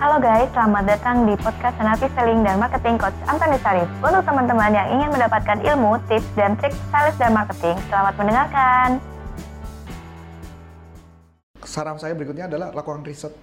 Halo guys, selamat datang di podcast Senapi Selling dan Marketing Coach Antoni Sarif. Untuk teman-teman yang ingin mendapatkan ilmu, tips, dan trik sales dan marketing, selamat mendengarkan. Saran saya berikutnya adalah lakukan riset.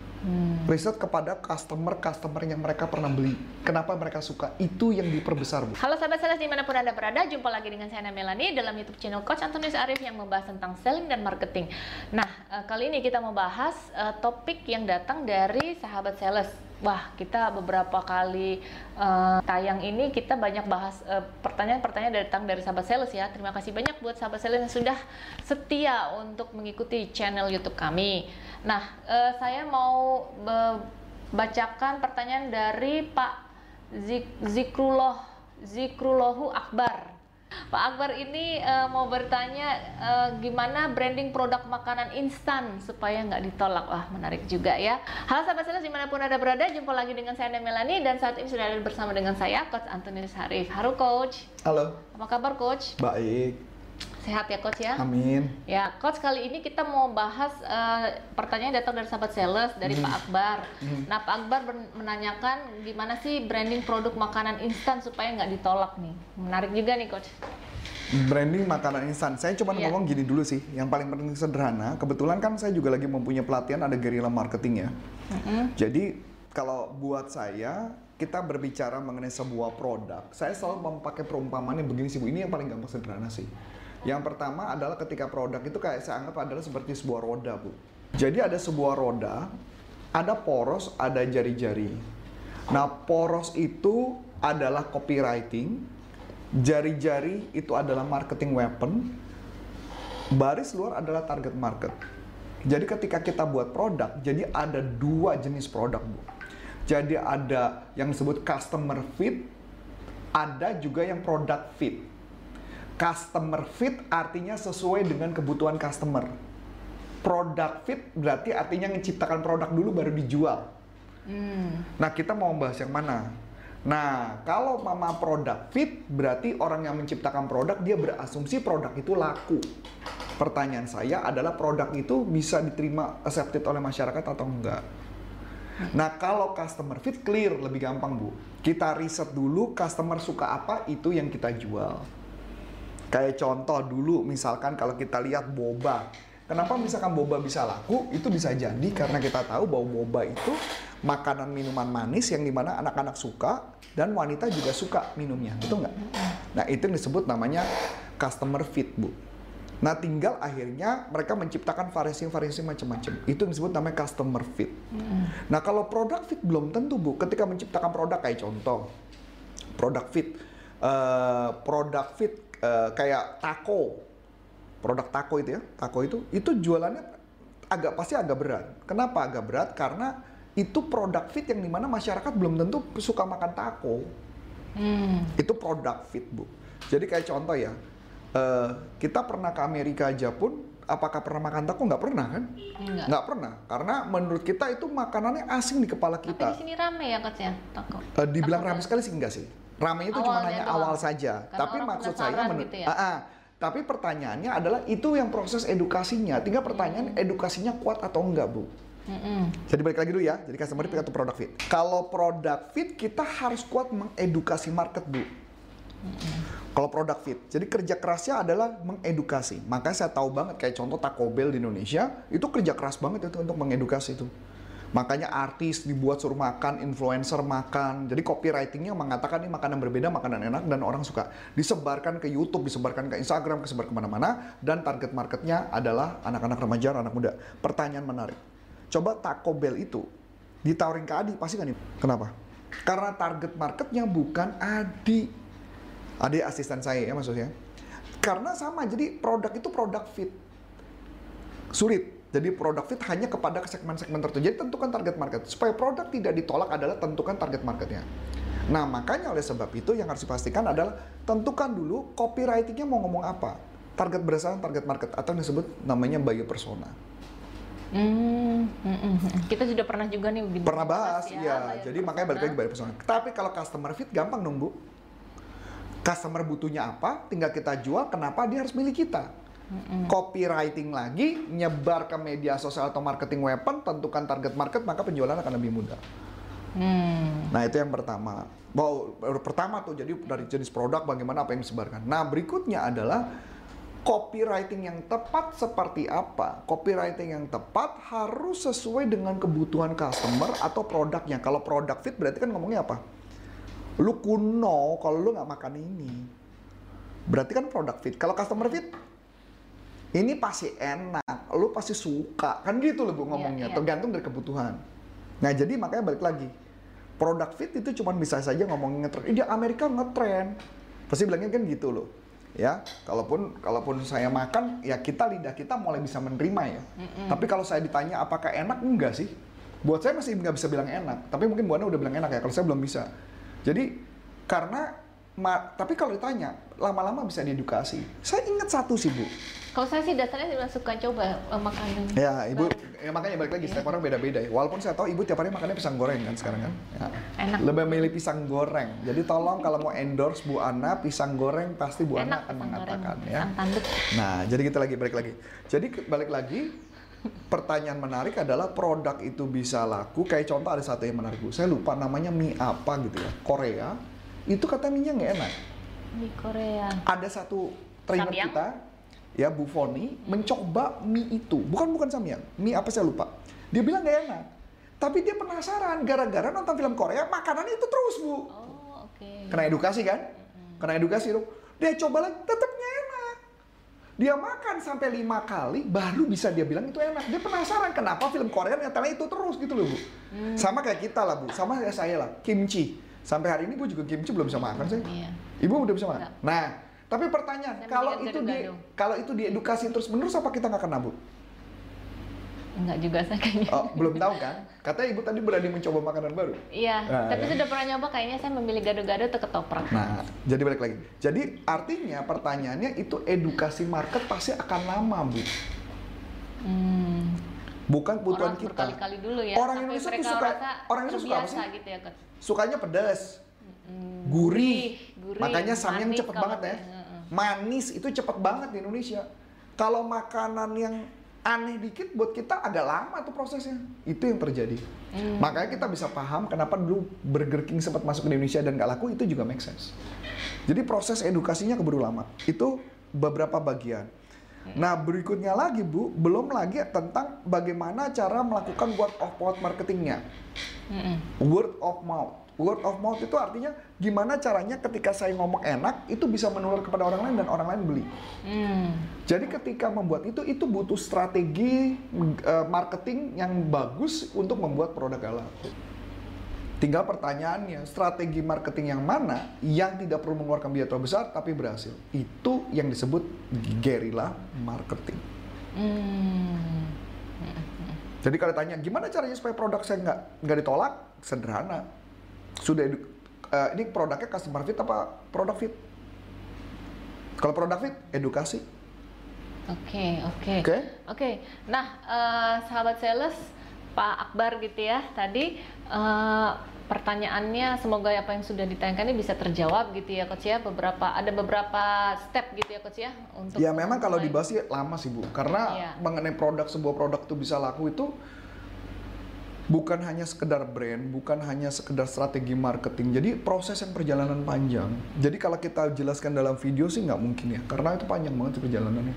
Riset kepada customer-customer yang mereka pernah beli. Kenapa mereka suka? Itu yang diperbesar, Bu. Halo sahabat sales di mana pun Anda berada, jumpa lagi dengan saya Melani dalam YouTube channel Coach Antonius Arif yang membahas tentang selling dan marketing. Nah, eh, kali ini kita mau bahas eh, topik yang datang dari sahabat sales. Wah, kita beberapa kali eh, tayang ini kita banyak bahas eh, pertanyaan-pertanyaan datang dari sahabat sales ya. Terima kasih banyak buat sahabat sales yang sudah setia untuk mengikuti channel YouTube kami. Nah, eh, saya mau bacakan pertanyaan dari Pak Zik Zikrullah Zikrullahu Akbar. Pak Akbar ini eh, mau bertanya eh, gimana branding produk makanan instan supaya nggak ditolak. Wah menarik juga ya. Halo sahabat sales di mana pun anda berada, jumpa lagi dengan saya Anda Melani dan saat ini sudah ada bersama dengan saya Coach Antonius Harif. Halo Coach, Halo. apa kabar Coach? Baik. Sehat ya Coach ya? Amin. Ya, coach kali ini kita mau bahas eh, pertanyaan datang dari sahabat sales dari Pak Akbar. Nah, Pak Akbar menanyakan gimana sih branding produk makanan instan supaya nggak ditolak nih. Menarik juga nih coach. Branding makanan instan. Saya cuma Iya. ngomong gini dulu sih. Yang paling penting sederhana. Kebetulan kan saya juga lagi mempunyai pelatihan ada guerrilla marketing ya. Jadi kalau buat saya kita berbicara mengenai sebuah produk, saya selalu memakai perumpamaan yang begini sih Bu. Ini yang paling gampang sederhana sih. Yang pertama adalah ketika produk itu kayak saya anggap adalah seperti sebuah roda Bu. Jadi ada sebuah roda, ada poros, ada jari-jari. Nah poros itu adalah copywriting, jari-jari itu adalah marketing weapon, baris luar adalah target market. Jadi ketika kita buat produk, jadi ada dua jenis produk, Bu. Jadi ada yang disebut customer fit, ada juga yang product fit. Customer fit artinya sesuai dengan kebutuhan customer. Product fit berarti artinya menciptakan produk dulu baru dijual. Nah, kita mau membahas yang mana? Nah, kalau mama produk fit, berarti orang yang menciptakan produk, dia berasumsi produk itu laku. Pertanyaan saya adalah produk itu bisa diterima accepted oleh masyarakat atau enggak? Nah, kalau customer fit clear, lebih gampang, Bu. Kita riset dulu customer suka apa, itu yang kita jual. Kayak contoh dulu, misalkan kalau kita lihat boba. Kenapa misalkan boba bisa laku? Itu bisa jadi karena kita tahu bahwa boba itu makanan minuman manis yang di mana anak-anak suka dan wanita juga suka minumnya, betul nggak? Nah itu yang disebut namanya customer fit, bu. Nah tinggal akhirnya mereka menciptakan variasi-variasi macam-macam. Itu yang disebut namanya customer fit. Nah kalau produk fit belum tentu bu. Ketika menciptakan produk kayak contoh, produk fit, eh, produk fit eh, kayak taco, produk taco itu ya, taco itu, itu jualannya agak pasti agak berat. Kenapa agak berat? Karena itu produk fit yang di mana masyarakat belum tentu suka makan taco. Hmm. Itu produk fit bu. Jadi kayak contoh ya, eh, kita pernah ke Amerika aja pun, apakah pernah makan taco? Nggak pernah kan? Enggak. Nggak pernah, karena menurut kita itu makanannya asing di kepala Tapi kita. di sini rame ya coach ya, toko. Eh, dibilang ramai sekali sih enggak sih. Ramai itu cuma hanya doang. awal saja. Karena tapi maksud saya menurut gitu ya. Ah, ah. tapi pertanyaannya adalah itu yang proses edukasinya. Tinggal pertanyaan Hmm. edukasinya kuat atau enggak, Bu. Mm-mm. Jadi balik lagi dulu ya. Jadi customer fit atau product fit. Kalau product fit kita harus kuat mengedukasi market, Bu. Kalau product fit, jadi kerja kerasnya adalah mengedukasi. Makanya saya tahu banget kayak contoh Taco Bell di Indonesia itu kerja keras banget itu untuk mengedukasi itu. Makanya artis dibuat suruh makan, influencer makan. Jadi copywritingnya mengatakan ini makanan berbeda, makanan enak dan orang suka. Disebarkan ke YouTube, disebarkan ke Instagram, disebar ke mana-mana. Dan target marketnya adalah anak-anak remaja, anak muda. Pertanyaan menarik. Coba Taco Bell itu ditawarin ke Adi, pasti nih? Kenapa? Karena target marketnya bukan Adi. Adi asisten saya ya maksudnya. Karena sama, jadi produk itu produk fit. Sulit. Jadi produk fit hanya kepada segmen-segmen tertentu. Jadi tentukan target market. Supaya produk tidak ditolak adalah tentukan target marketnya. Nah makanya oleh sebab itu yang harus dipastikan adalah tentukan dulu copywritingnya mau ngomong apa. Target berdasarkan target market atau yang disebut namanya buyer persona. Hmm, mm, mm. Kita sudah pernah juga nih Pernah bahas, ya, ya. Jadi makanya balik lagi persona. buyer persona. Tapi kalau customer fit gampang dong bu. Customer butuhnya apa, tinggal kita jual. Kenapa dia harus milih kita? Copywriting lagi, nyebar ke media sosial atau marketing weapon, tentukan target market, maka penjualan akan lebih mudah. Hmm. Nah itu yang pertama. Wow, pertama tuh jadi dari jenis produk bagaimana apa yang disebarkan. Nah berikutnya adalah copywriting yang tepat seperti apa? Copywriting yang tepat harus sesuai dengan kebutuhan customer atau produknya. Kalau produk fit berarti kan ngomongnya apa? Lu kuno kalau lu nggak makan ini. Berarti kan produk fit. Kalau customer fit, ini pasti enak, lu pasti suka. Kan gitu loh bu ngomongnya, iya. tergantung dari kebutuhan. Nah jadi makanya balik lagi, produk fit itu cuma bisa saja ngomongin ngetren. Ini Amerika ngetren, pasti bilangnya kan gitu loh. Ya, kalaupun kalaupun saya makan, ya kita lidah kita mulai bisa menerima ya. Tapi kalau saya ditanya apakah enak, enggak sih. Buat saya masih nggak bisa bilang enak. Tapi mungkin Bu Ana udah bilang enak ya. Kalau saya belum bisa. Jadi karena ma- tapi kalau ditanya lama-lama bisa diedukasi. Saya ingat satu sih Bu. Kalau saya sih dasarnya memang suka coba eh, makanan. Ya, ibu, baru. ya makanya balik lagi, Iya. setiap orang beda-beda ya. Walaupun saya tahu ibu tiap hari makannya pisang goreng kan sekarang kan. Ya. Enak. Lebih milih pisang goreng. Jadi tolong kalau mau endorse Bu Ana, pisang goreng pasti Bu Ana akan mengatakan goreng, ya. tanduk. Nah, jadi kita lagi balik lagi. Jadi balik lagi, pertanyaan menarik adalah produk itu bisa laku. Kayak contoh ada satu yang menarik Bu. Saya lupa namanya mie apa gitu ya. Korea. Itu kata mie-nya nggak enak. Di Korea. Ada satu trainer Samyang? kita, ya Bu Foni, mencoba mie itu. Bukan bukan Samyang, mie apa saya lupa. Dia bilang nggak enak. Tapi dia penasaran, gara-gara nonton film Korea, makanannya itu terus Bu. Oh, oke. Kena edukasi kan? Kena edukasi dong. Dia coba lagi, tetap nggak enak. Dia makan sampai lima kali, baru bisa dia bilang itu enak. Dia penasaran kenapa film Korea nyatanya itu terus gitu loh Bu. Sama kayak kita lah Bu, sama kayak saya lah, kimchi. Sampai hari ini Bu juga kimchi belum bisa makan saya. Iya. Ibu udah bisa makan? Enggak. Nah, tapi pertanyaan, Saya kalau itu di kalau itu diedukasi terus menerus apa kita nggak kena Bu? Enggak juga saya kayaknya. Oh, belum tahu kan? Katanya Ibu tadi berani mencoba makanan baru. Iya, Nah, tapi ya. sudah pernah nyoba kayaknya saya memilih gado-gado atau ketoprak. Nah, jadi balik lagi. Jadi artinya pertanyaannya itu edukasi market pasti akan lama, Bu. Hmm. Bukan kebutuhan Orang kita. berkali-kali dulu ya. Orang Indonesia tuh suka orang Indonesia suka apa sih? gitu ya. Sukanya pedas, Hmm, gurih. gurih, Makanya samyang cepet banget ya. Manis itu cepet banget di Indonesia. Kalau makanan yang aneh dikit buat kita agak lama tuh prosesnya. Itu yang terjadi. Hmm. Makanya kita bisa paham kenapa dulu Burger King sempat masuk ke Indonesia dan nggak laku itu juga make sense. Jadi proses edukasinya keburu lama. Itu beberapa bagian. Nah berikutnya lagi Bu, belum lagi tentang bagaimana cara melakukan word of mouth marketingnya. Mm-mm. Word of mouth. Word of mouth itu artinya gimana caranya ketika saya ngomong enak itu bisa menular kepada orang lain dan orang lain beli. Hmm. Jadi ketika membuat itu itu butuh strategi eh, marketing yang bagus untuk membuat produk halal. Tinggal pertanyaannya, strategi marketing yang mana yang tidak perlu mengeluarkan biaya terlalu besar tapi berhasil? Itu yang disebut guerrilla marketing. Hmm. Jadi kalau tanya gimana caranya supaya produk saya nggak nggak ditolak, sederhana. Sudah eh, ini produknya customer fit apa produk fit? Kalau produk fit, edukasi. Oke, oke. Oke? Oke. Nah, eh, sahabat sales Pak Akbar gitu ya. Tadi eh, pertanyaannya semoga apa yang sudah ditanyakan ini bisa terjawab gitu ya coach ya. Beberapa ada beberapa step gitu ya coach ya untuk Ya memang kalau dibahas sih lama sih Bu. Karena Iya. mengenai produk sebuah produk itu bisa laku itu bukan hanya sekedar brand, bukan hanya sekedar strategi marketing. Jadi proses yang perjalanan panjang. Jadi kalau kita jelaskan dalam video sih nggak mungkin ya, karena itu panjang banget perjalanannya.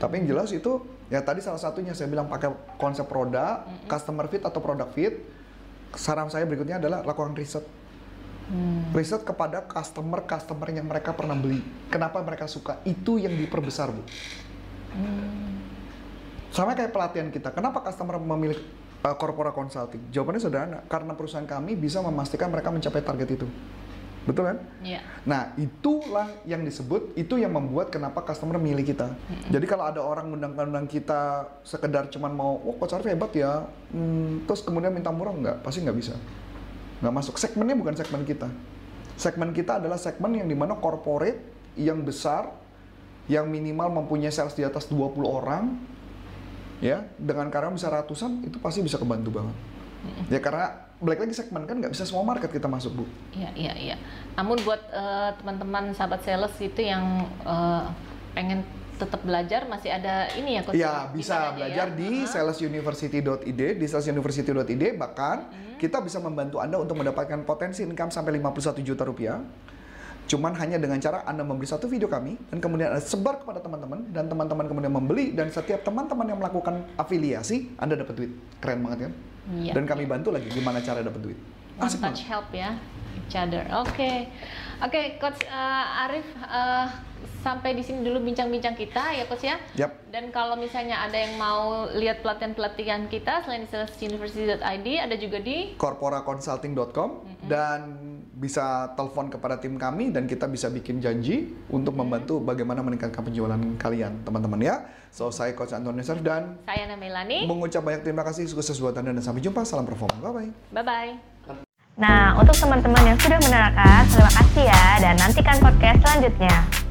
Tapi yang jelas itu ya tadi salah satunya saya bilang pakai konsep produk, customer fit atau product fit. Saran saya berikutnya adalah lakukan riset. Hmm. Riset kepada customer-customer yang mereka pernah beli. Kenapa mereka suka? Itu yang diperbesar, Bu. Sama kayak pelatihan kita. Kenapa customer memilih uh, corporate consulting? Jawabannya sederhana. Karena perusahaan kami bisa memastikan mereka mencapai target itu. Betul kan? Iya. Nah, itulah yang disebut, itu yang membuat kenapa customer milih kita. Jadi kalau ada orang undang-undang kita sekedar cuman mau, oh Coach Arif hebat ya, hmm, terus kemudian minta murah, nggak, pasti nggak bisa. Nggak masuk. Segmennya bukan segmen kita. Segmen kita adalah segmen yang di mana corporate, yang besar, yang minimal mempunyai sales di atas 20 orang, ya, dengan karyawan bisa ratusan, itu pasti bisa kebantu banget. Ya karena balik lagi segmen kan nggak bisa semua market kita masuk bu. Iya, iya, iya. Namun buat eh, teman-teman sahabat sales itu yang eh, pengen tetap belajar masih ada ini ya coach Iya, bisa Gimana belajar ya? di Uh-huh. salesuniversity.id, di salesuniversity.id bahkan Hmm. kita bisa membantu Anda untuk mendapatkan potensi income sampai 51 juta rupiah. Cuman hanya dengan cara Anda membeli satu video kami dan kemudian Anda sebar kepada teman-teman dan teman-teman kemudian membeli dan setiap teman-teman yang melakukan afiliasi Anda dapat duit. Keren banget kan? Iya. Dan kami bantu lagi gimana cara dapat duit. One Asik touch banget. help ya each other. Oke, oke, coach uh, Arif uh, sampai di sini dulu bincang-bincang kita ya coach ya. Yap. Dan kalau misalnya ada yang mau lihat pelatihan-pelatihan kita selain di salesuniversity.id ada juga di corporaconsulting.com dan bisa telepon kepada tim kami dan kita bisa bikin janji untuk membantu bagaimana meningkatkan penjualan kalian teman-teman ya. So saya Coach Antonius Arif dan saya Namelani. mengucap banyak terima kasih sukses buat Anda dan sampai jumpa salam performa. Bye bye. Bye bye. Nah, untuk teman-teman yang sudah menerangkan, terima kasih ya dan nantikan podcast selanjutnya.